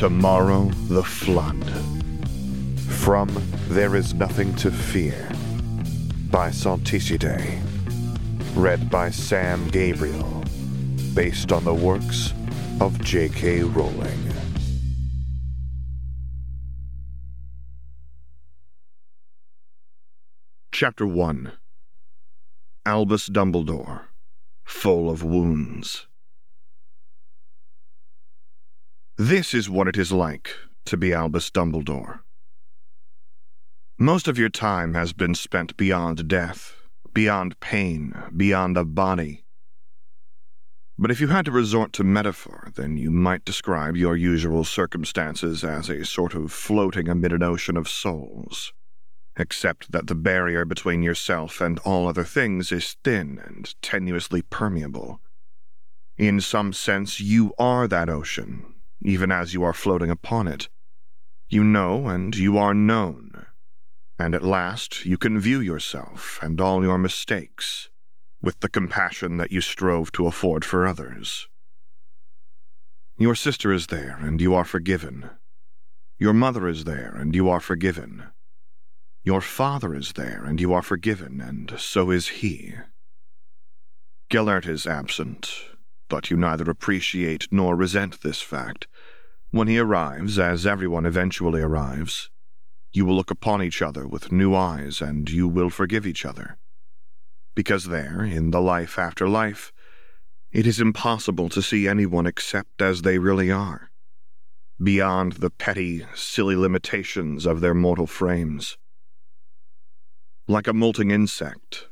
Tomorrow the Flood. From There Is Nothing to Fear by Salticidae. Read by Sam Gabriel. Based on the works of J.K. Rowling. Chapter 1 Albus Dumbledore, full of wounds. This is what it is like to be Albus Dumbledore. Most of your time has been spent beyond death, beyond pain, beyond a body. But if you had to resort to metaphor, then you might describe your usual circumstances as a sort of floating amid an ocean of souls, except that the barrier between yourself and all other things is thin and tenuously permeable. In some sense, you are that ocean, even as you are floating upon it. You know and you are known. And at last you can view yourself and all your mistakes with the compassion that you strove to afford for others. Your sister is there and you are forgiven. Your mother is there and you are forgiven. Your father is there and you are forgiven, and so is he. Gellert is absent, but you neither appreciate nor resent this fact. When he arrives, as everyone eventually arrives, you will look upon each other with new eyes and you will forgive each other. Because there, in the life after life, it is impossible to see anyone except as they really are, beyond the petty, silly limitations of their mortal frames. Like a molting insect,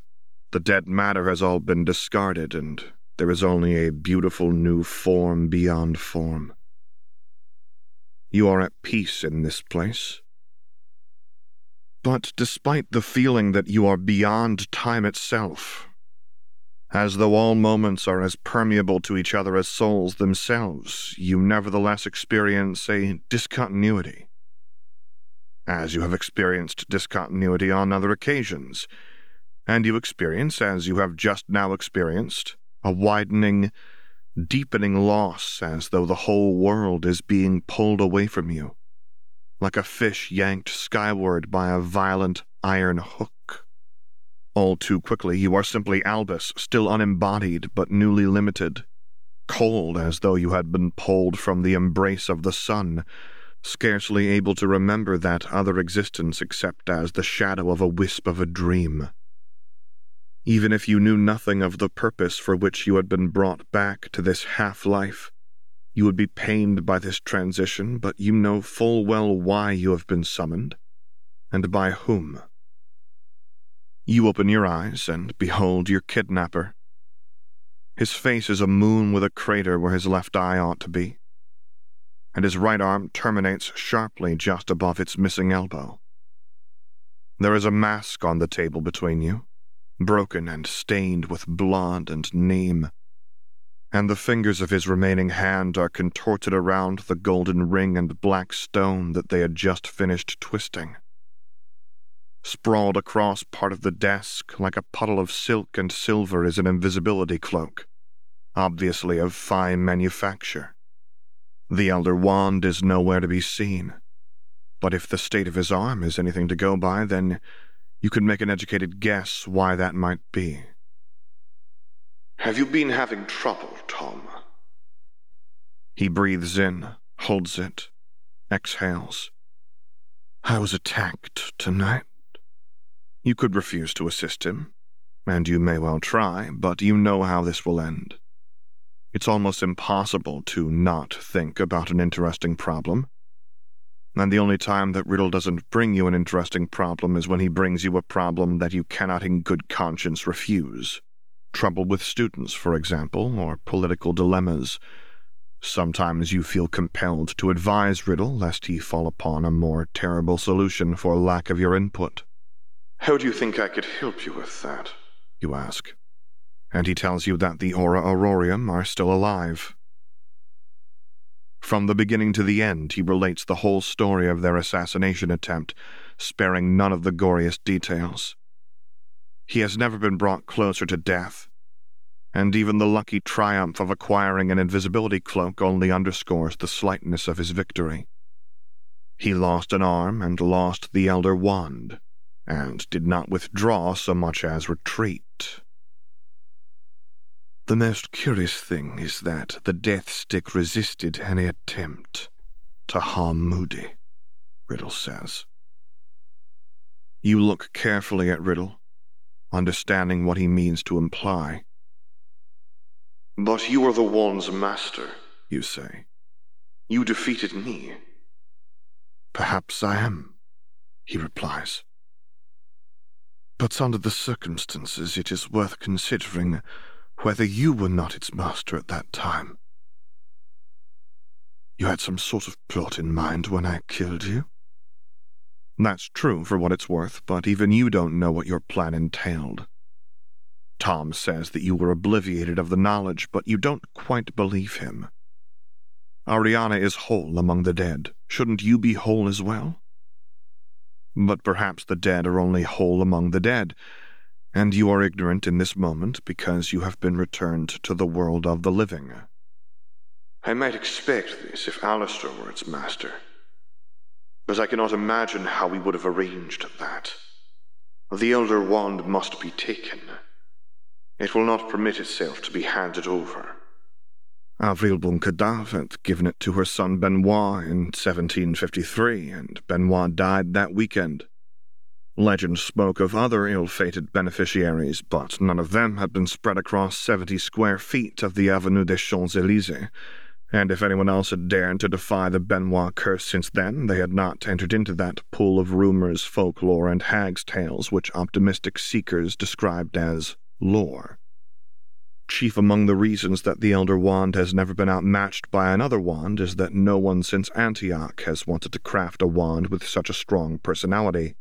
the dead matter has all been discarded and there is only a beautiful new form beyond form. You are at peace in this place. But despite the feeling that you are beyond time itself, as though all moments are as permeable to each other as souls themselves, you nevertheless experience a discontinuity. As you have experienced discontinuity on other occasions, and you experience, as you have just now experienced, a widening, deepening loss as though the whole world is being pulled away from you, like a fish yanked skyward by a violent iron hook. All too quickly, you are simply Albus, still unembodied but newly limited, cold as though you had been pulled from the embrace of the sun, scarcely able to remember that other existence except as the shadow of a wisp of a dream even if you knew nothing of the purpose for which you had been brought back to this half life. You would be pained by this transition, but you know full well why you have been summoned, and by whom. You open your eyes and behold your kidnapper. His face is a moon with a crater where his left eye ought to be, and his right arm terminates sharply just above its missing elbow. There is a mask on the table between you, broken and stained with blood and name, and the fingers of his remaining hand are contorted around the golden ring and black stone that they had just finished twisting. Sprawled across part of the desk like a puddle of silk and silver is an invisibility cloak, obviously of fine manufacture. The elder wand is nowhere to be seen, but if the state of his arm is anything to go by, then you could make an educated guess why that might be. Have you been having trouble, Tom? He breathes in, holds it, exhales. I was attacked tonight. You could refuse to assist him, and you may well try, but you know how this will end. It's almost impossible to not think about an interesting problem and the only time that Riddle doesn't bring you an interesting problem is when he brings you a problem that you cannot in good conscience refuse. Trouble with students, for example, or political dilemmas. Sometimes you feel compelled to advise Riddle lest he fall upon a more terrible solution for lack of your input. How do you think I could help you with that? You ask. And he tells you that the Aura Aurorium are still alive, from the beginning to the end, he relates the whole story of their assassination attempt, sparing none of the goriest details. He has never been brought closer to death, and even the lucky triumph of acquiring an invisibility cloak only underscores the slightness of his victory. He lost an arm and lost the Elder Wand, and did not withdraw so much as retreat. The most curious thing is that the death stick resisted any attempt to harm Moody, Riddle says. You look carefully at Riddle, understanding what he means to imply. But you are the Wand's master, you say. You defeated me. Perhaps I am, he replies. But under the circumstances, it is worth considering whether you were not its master at that time. You had some sort of plot in mind when I killed you? That's true for what it's worth, but even you don't know what your plan entailed. Tom says that you were obliviated of the knowledge, but you don't quite believe him. Ariana is whole among the dead. Shouldn't you be whole as well? But perhaps the dead are only whole among the dead, and you are ignorant in this moment because you have been returned to the world of the living. I might expect this if Alastor were its master, but I cannot imagine how we would have arranged that. The Elder Wand must be taken. It will not permit itself to be handed over. Avril Bunkadav had given it to her son Benoit in 1753, and Benoit died that weekend. Legend spoke of other ill fated beneficiaries, but none of them had been spread across 70 square feet of the Avenue des Champs Elysees, and if anyone else had dared to defy the Benoit curse since then, they had not entered into that pool of rumors, folklore, and hag's tales which optimistic seekers described as lore. Chief among the reasons that the Elder Wand has never been outmatched by another wand is that no one since Antioch has wanted to craft a wand with such a strong personality.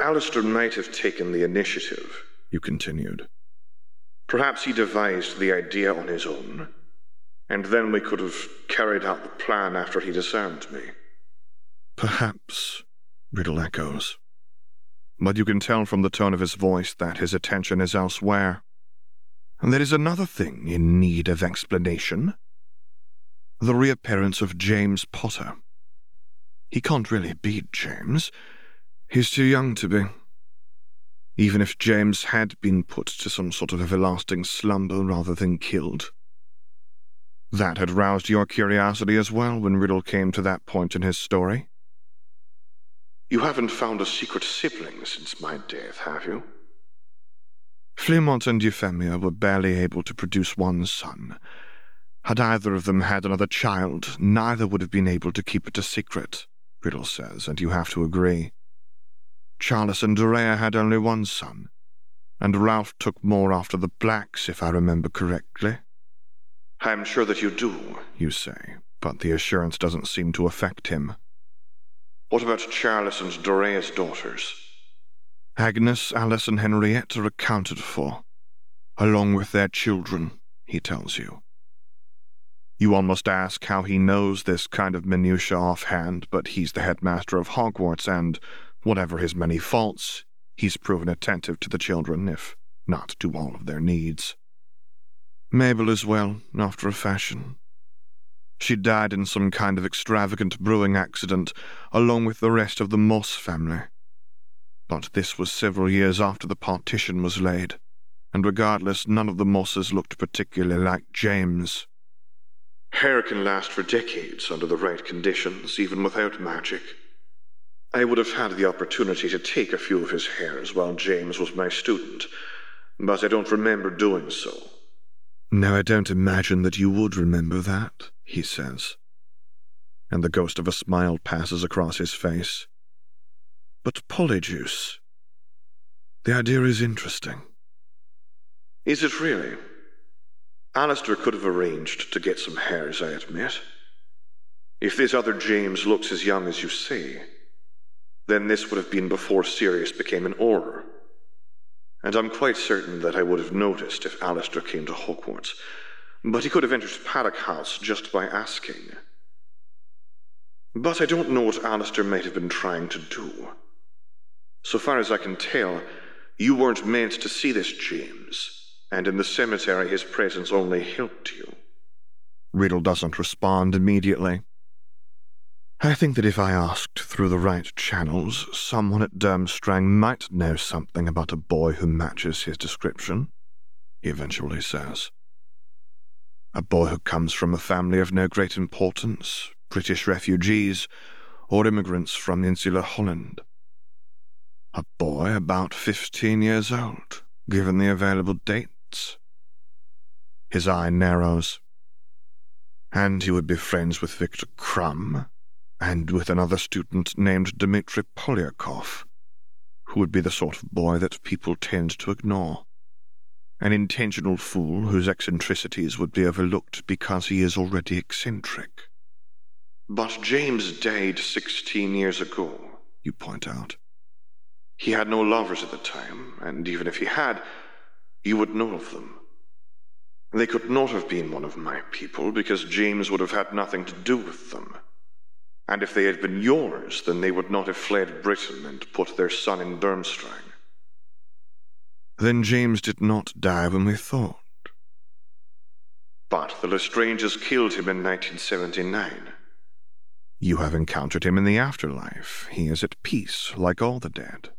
Alastor might have taken the initiative, you continued. Perhaps he devised the idea on his own, and then we could have carried out the plan after he disarmed me. Perhaps, Riddle echoes but you can tell from the tone of his voice that his attention is elsewhere. And there is another thing in need of explanation the reappearance of James Potter. He can't really be James. He's too young to be. Even if James had been put to some sort of everlasting slumber rather than killed. That had roused your curiosity as well when Riddle came to that point in his story. You haven't found a secret sibling since my death, have you? Fleamont and Euphemia were barely able to produce one son. Had either of them had another child, neither would have been able to keep it a secret, Riddle says, and you have to agree. Charles and Dorea had only one son, and Ralph took more after the blacks, if I remember correctly. I'm sure that you do, you say, but the assurance doesn't seem to affect him. What about Charles and Dorea's daughters? Agnes, Alice, and Henriette are accounted for, along with their children, he tells you. You almost ask how he knows this kind of minutiae offhand, but he's the headmaster of Hogwarts, and, whatever his many faults, he's proven attentive to the children, if not to all of their needs. Mabel as well, after a fashion. She died in some kind of extravagant brewing accident, along with the rest of the Moss family. But this was several years after the partition was laid, and regardless, none of the Mosses looked particularly like James. Hair can last for decades under the right conditions, even without magic. I would have had the opportunity to take a few of his hairs while James was my student, but I don't remember doing so. Now, I don't imagine that you would remember that he says. And the ghost of a smile passes across his face. But polyjuice. The idea is interesting. Is it really? Alastor could have arranged to get some hairs, I admit. If this other James looks as young as you say, then this would have been before Sirius became an Auror. And I'm quite certain that I would have noticed if Alastor came to Hogwarts but he could have entered Paddock House just by asking. But I don't know what Alastor might have been trying to do. So far as I can tell, you weren't meant to see this, James, and in the cemetery his presence only helped you. Riddle doesn't respond immediately. I think that if I asked through the right channels, someone at Durmstrang might know something about a boy who matches his description, he eventually says. A boy who comes from a family of no great importance, British refugees, or immigrants from insular Holland. A boy about fifteen years old, given the available dates. His eye narrows. And he would be friends with Viktor Krum, and with another student named Dmitri Polyakov, who would be the sort of boy that people tend to ignore. An intentional fool whose eccentricities would be overlooked because he is already eccentric. But James died sixteen years ago, you point out. He had no lovers at the time, and even if he had, you would know of them. They could not have been one of my people, because James would have had nothing to do with them. And if they had been yours, then they would not have fled Britain and put their son in Durmstrang. Then James did not die when we thought. But the Lestranges killed him in 1979. You have encountered him in the afterlife. He is at peace, like all the dead.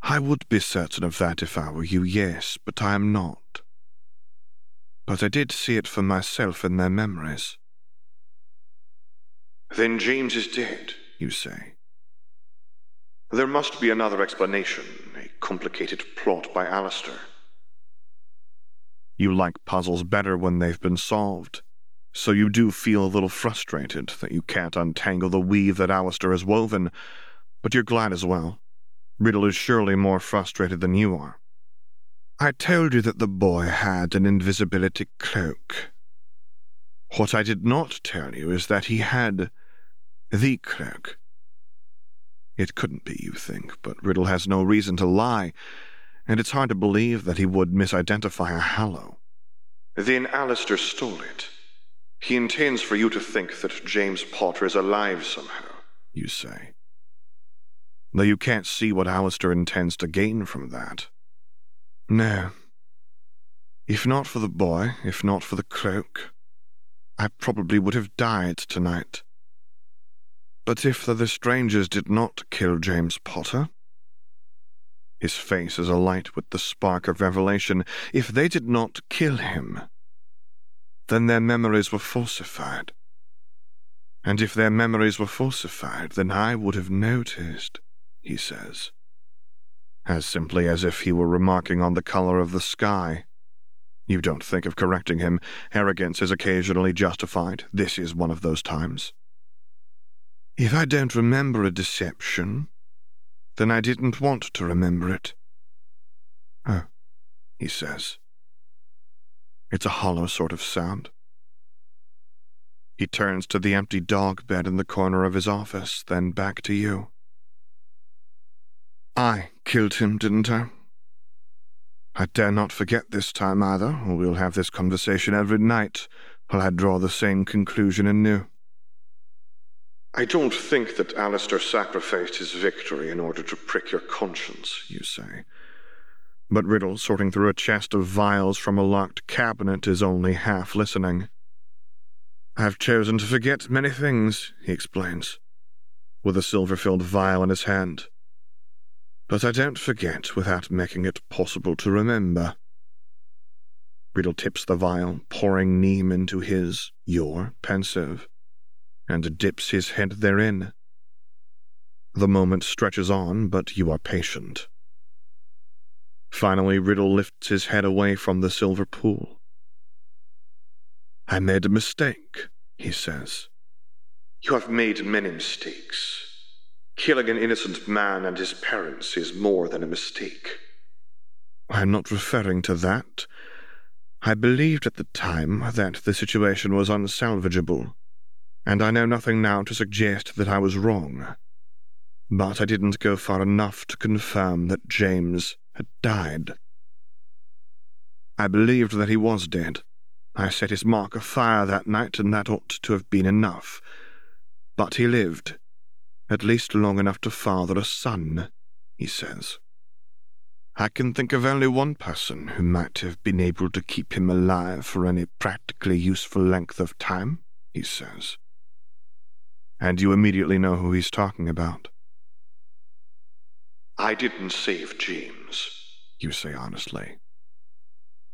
I would be certain of that if I were you, yes, but I am not. But I did see it for myself in their memories. Then James is dead, you say. There must be another explanation, a complicated plot by Alastor. You like puzzles better when they've been solved, so you do feel a little frustrated that you can't untangle the weave that Alastor has woven, but you're glad as well. Riddle is surely more frustrated than you are. I told you that the boy had an invisibility cloak. What I did not tell you is that he had the cloak. It couldn't be, you think, but Riddle has no reason to lie, and it's hard to believe that he would misidentify a hallow. Then Alastor stole it. He intends for you to think that James Potter is alive somehow, you say. Though you can't see what Alastor intends to gain from that. No. If not for the boy, if not for the cloak, I probably would have died tonight. But if Lestranges did not kill James Potter, his face is alight with the spark of revelation. If they did not kill him, then their memories were falsified. And if their memories were falsified, then I would have noticed, he says, as simply as if he were remarking on the color of the sky. You don't think of correcting him. Arrogance is occasionally justified. This is one of those times. If I don't remember a deception, then I didn't want to remember it. Oh, he says. It's a hollow sort of sound. He turns to the empty dog bed in the corner of his office, then back to you. I killed him, didn't I? I dare not forget this time either, or we'll have this conversation every night while I draw the same conclusion anew. I don't think that Alastor sacrificed his victory in order to prick your conscience, you say. But Riddle, sorting through a chest of vials from a locked cabinet, is only half listening. I've chosen to forget many things, he explains, with a silver filled vial in his hand. But I don't forget without making it possible to remember. Riddle tips the vial, pouring Neem into his, your, pensieve and dips his head therein. The moment stretches on, but you are patient. Finally, Riddle lifts his head away from the silver pool. I made a mistake, he says. You have made many mistakes. Killing an innocent man and his parents is more than a mistake. I'm not referring to that. I believed at the time that the situation was unsalvageable and I know nothing now to suggest that I was wrong. But I didn't go far enough to confirm that James had died. I believed that he was dead. I set his mark afire that night, and that ought to have been enough. But he lived, at least long enough to father a son, he says. I can think of only one person who might have been able to keep him alive for any practically useful length of time, he says. And you immediately know who he's talking about. I didn't save James, you say honestly.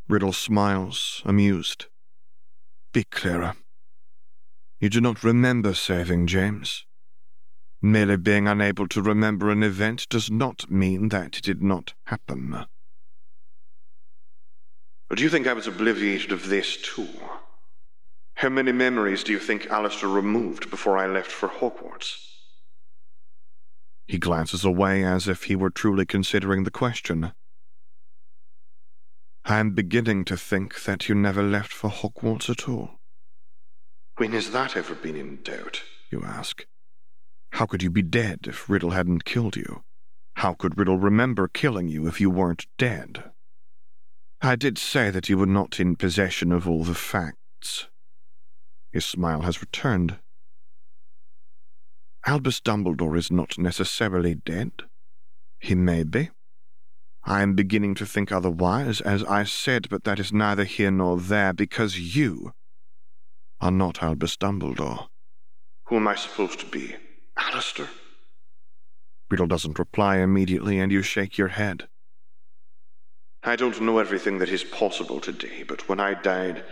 Riddle smiles, amused. Be clearer. You do not remember saving James. Merely being unable to remember an event does not mean that it did not happen. Do you think I was obliviated of this too? How many memories do you think Alastor removed before I left for Hogwarts? He glances away as if he were truly considering the question. I am beginning to think that you never left for Hogwarts at all. When has that ever been in doubt? You ask. How could you be dead if Riddle hadn't killed you? How could Riddle remember killing you if you weren't dead? I did say that you were not in possession of all the facts. His smile has returned. Albus Dumbledore is not necessarily dead. He may be. I am beginning to think otherwise, as I said, but that is neither here nor there, because you are not Albus Dumbledore. Who am I supposed to be? Alastor? Riddle doesn't reply immediately, and you shake your head. I don't know everything that is possible today, but when I died,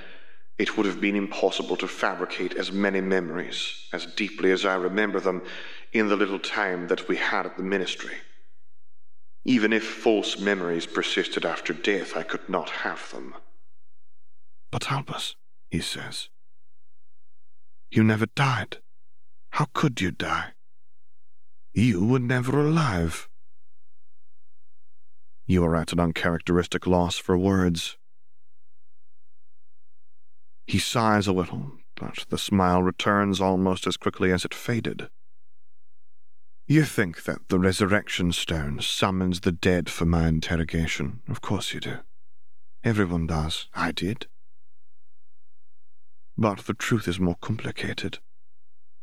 it would have been impossible to fabricate as many memories, as deeply as I remember them, in the little time that we had at the ministry. Even if false memories persisted after death, I could not have them. But Albus, he says, you never died. How could you die? You were never alive. You are at an uncharacteristic loss for words. He sighs a little, but the smile returns almost as quickly as it faded. You think that the resurrection stone summons the dead for my interrogation. Of course you do. Everyone does. I did. But the truth is more complicated.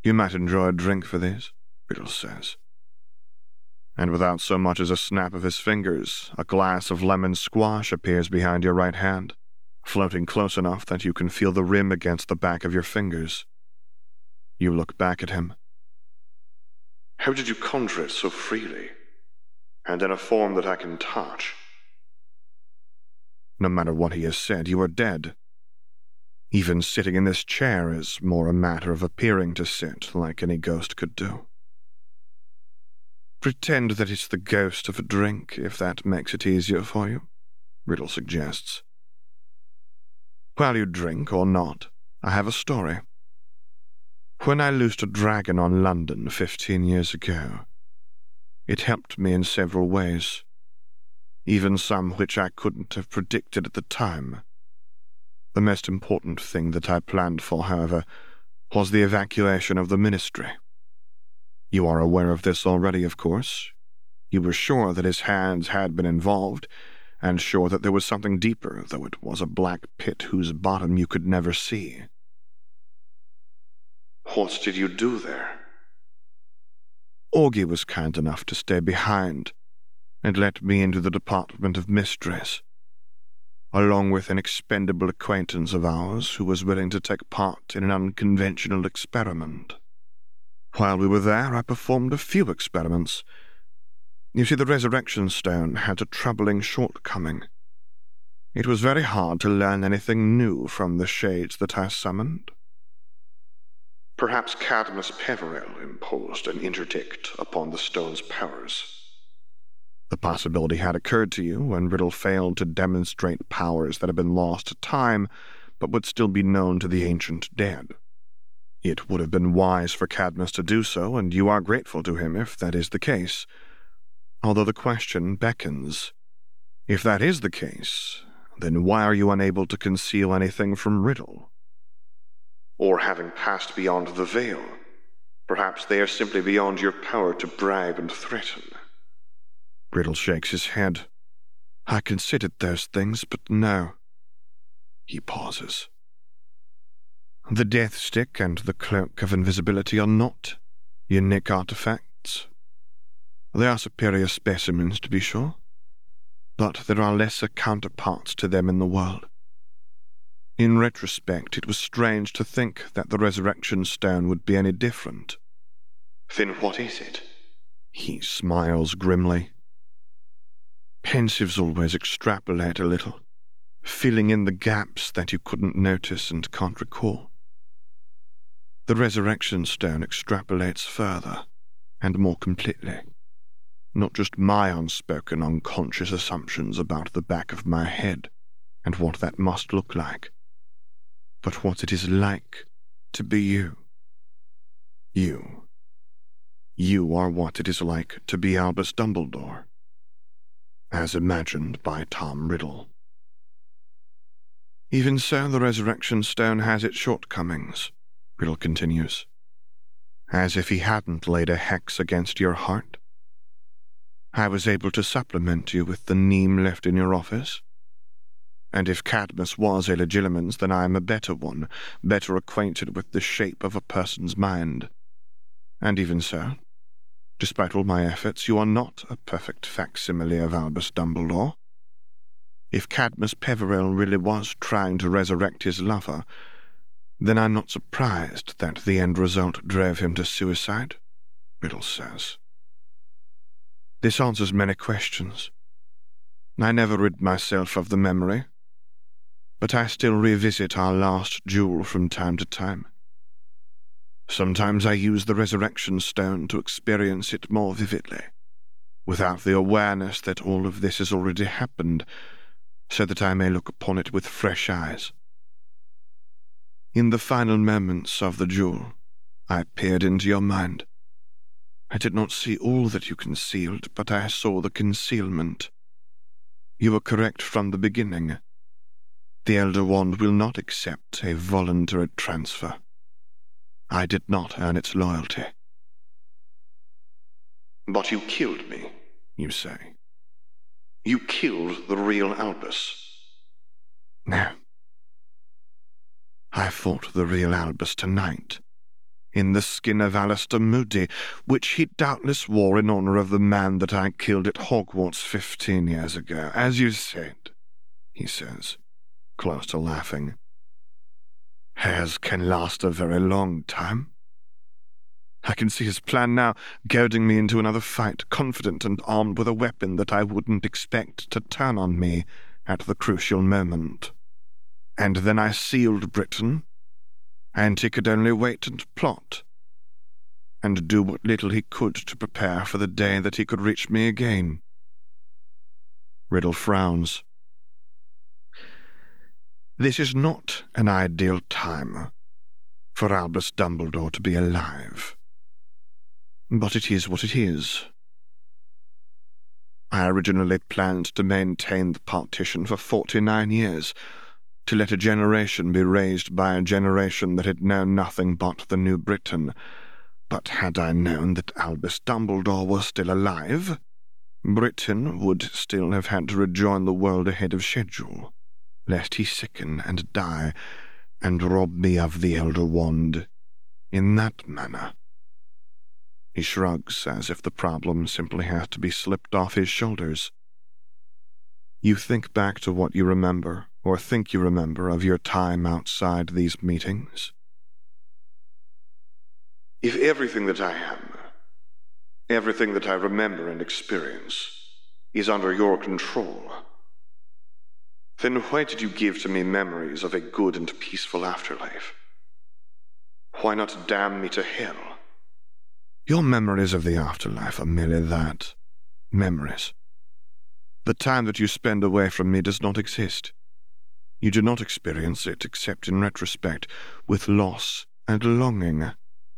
You might enjoy a drink for this, Riddle says. And without so much as a snap of his fingers, a glass of lemon squash appears behind your right hand, floating close enough that you can feel the rim against the back of your fingers. You look back at him. How did you conjure it so freely, and in a form that I can touch? No matter what he has said, you are dead, even sitting in this chair is more a matter of appearing to sit like any ghost could do. Pretend that it's the ghost of a drink, if that makes it easier for you, Riddle suggests. While you drink or not, I have a story. When I loosed a dragon on London fifteen years ago, it helped me in several ways, even some which I couldn't have predicted at the time. The most important thing that I planned for, however, was the evacuation of the ministry. You are aware of this already, of course. You were sure that his hands had been involved, and sure that there was something deeper, though it was a black pit whose bottom you could never see. What did you do there? Augie was kind enough to stay behind and let me into the Department of Mysteries along with an expendable acquaintance of ours who was willing to take part in an unconventional experiment. While we were there, I performed a few experiments. You see, the Resurrection Stone had a troubling shortcoming. It was very hard to learn anything new from the shades that I summoned. Perhaps Cadmus Peverell imposed an interdict upon the stone's powers. The possibility had occurred to you when Riddle failed to demonstrate powers that had been lost to time, but would still be known to the ancient dead. It would have been wise for Cadmus to do so, and you are grateful to him if that is the case. Although the question beckons. If that is the case, then why are you unable to conceal anything from Riddle? Or having passed beyond the veil, perhaps they are simply beyond your power to bribe and threaten. Riddle shakes his head. I considered those things, but no. He pauses. The death stick and the cloak of invisibility are not unique artifacts. They are superior specimens, to be sure, but there are lesser counterparts to them in the world. In retrospect, it was strange to think that the resurrection stone would be any different. Then what is it? He smiles grimly. Pensieves always extrapolate a little, filling in the gaps that you couldn't notice and can't recall. The resurrection stone extrapolates further and more completely. Not just my unspoken unconscious assumptions about the back of my head and what that must look like, but what it is like to be you. You. You are what it is like to be Albus Dumbledore, as imagined by Tom Riddle. Even so, the Resurrection Stone has its shortcomings, Riddle continues. As if he hadn't laid a hex against your heart. I was able to supplement you with the neem left in your office. And if Cadmus was a legilimens, then I am a better one, better acquainted with the shape of a person's mind. And even so, Despite all my efforts, you are not a perfect facsimile of Albus Dumbledore. If Cadmus Peverell really was trying to resurrect his lover, then I'm not surprised that the end result drove him to suicide, Riddle says. This answers many questions. I never rid myself of the memory, but I still revisit our last duel from time to time. Sometimes I use the resurrection stone to experience it more vividly, without the awareness that all of this has already happened, so that I may look upon it with fresh eyes. In the final moments of the duel, I peered into your mind. I did not see all that you concealed, but I saw the concealment. You were correct from the beginning. The Elder Wand will not accept a voluntary transfer. I did not earn its loyalty. But you killed me, you say. You killed the real Albus. No. I fought the real Albus tonight, in the skin of Alastor Moody, which he doubtless wore in honor of the man that I killed at Hogwarts fifteen years ago, as you said, he says, close to laughing. Hairs can last a very long time. I can see his plan now, goading me into another fight, confident and armed with a weapon that I wouldn't expect to turn on me at the crucial moment. And then I sealed Britain, and he could only wait and plot, and do what little he could to prepare for the day that he could reach me again. Riddle frowns. This is not an ideal time for Albus Dumbledore to be alive. But it is what it is. I originally planned to maintain the partition for forty-nine years, to let a generation be raised by a generation that had known nothing but the New Britain. But had I known that Albus Dumbledore was still alive, Britain would still have had to rejoin the world ahead of schedule lest he sicken and die, and rob me of the Elder Wand in that manner. He shrugs as if the problem simply has to be slipped off his shoulders. You think back to what you remember, or think you remember, of your time outside these meetings. If everything that I am, everything that I remember and experience, is under your control, then why did you give to me memories of a good and peaceful afterlife? Why not damn me to hell? Your memories of the afterlife are merely that memories. The time that you spend away from me does not exist. You do not experience it except in retrospect, with loss and longing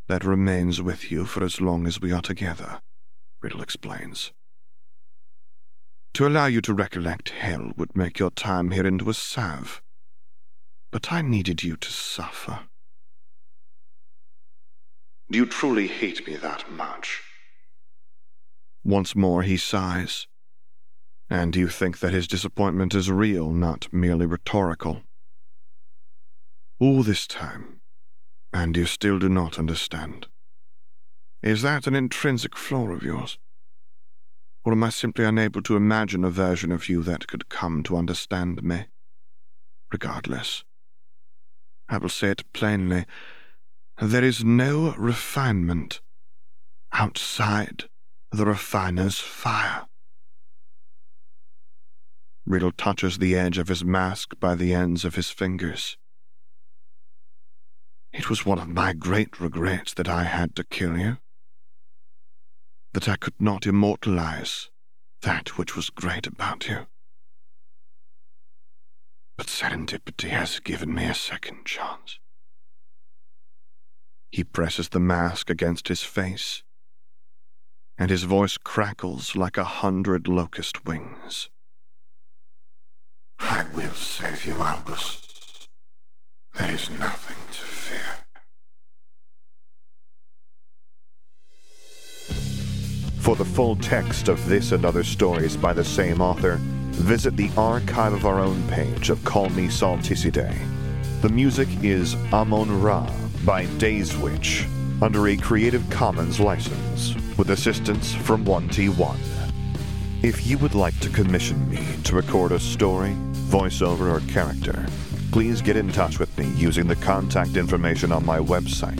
that remains with you for as long as we are together, Riddle explains. To allow you to recollect hell would make your time here into a salve. But I needed you to suffer. Do you truly hate me that much? Once more he sighs. And you think that his disappointment is real, not merely rhetorical. All this time, and you still do not understand. Is that an intrinsic flaw of yours? Or am I simply unable to imagine a version of you that could come to understand me? Regardless, I will say it plainly. There is no refinement outside the refiner's fire. Riddle touches the edge of his mask by the ends of his fingers. It was one of my great regrets that I had to kill you. That I could not immortalize that which was great about you. But serendipity has given me a second chance. He presses the mask against his face, and his voice crackles like a hundred locust wings. I will save you, Albus. There is nothing to For the full text of this and other stories by the same author, visit the Archive of Our Own page of Call Me Salticidae. The music is Amon Ra by Dayswitch under a Creative Commons license with assistance from 1T1. If you would like to commission me to record a story, voiceover, or character, please get in touch with me using the contact information on my website,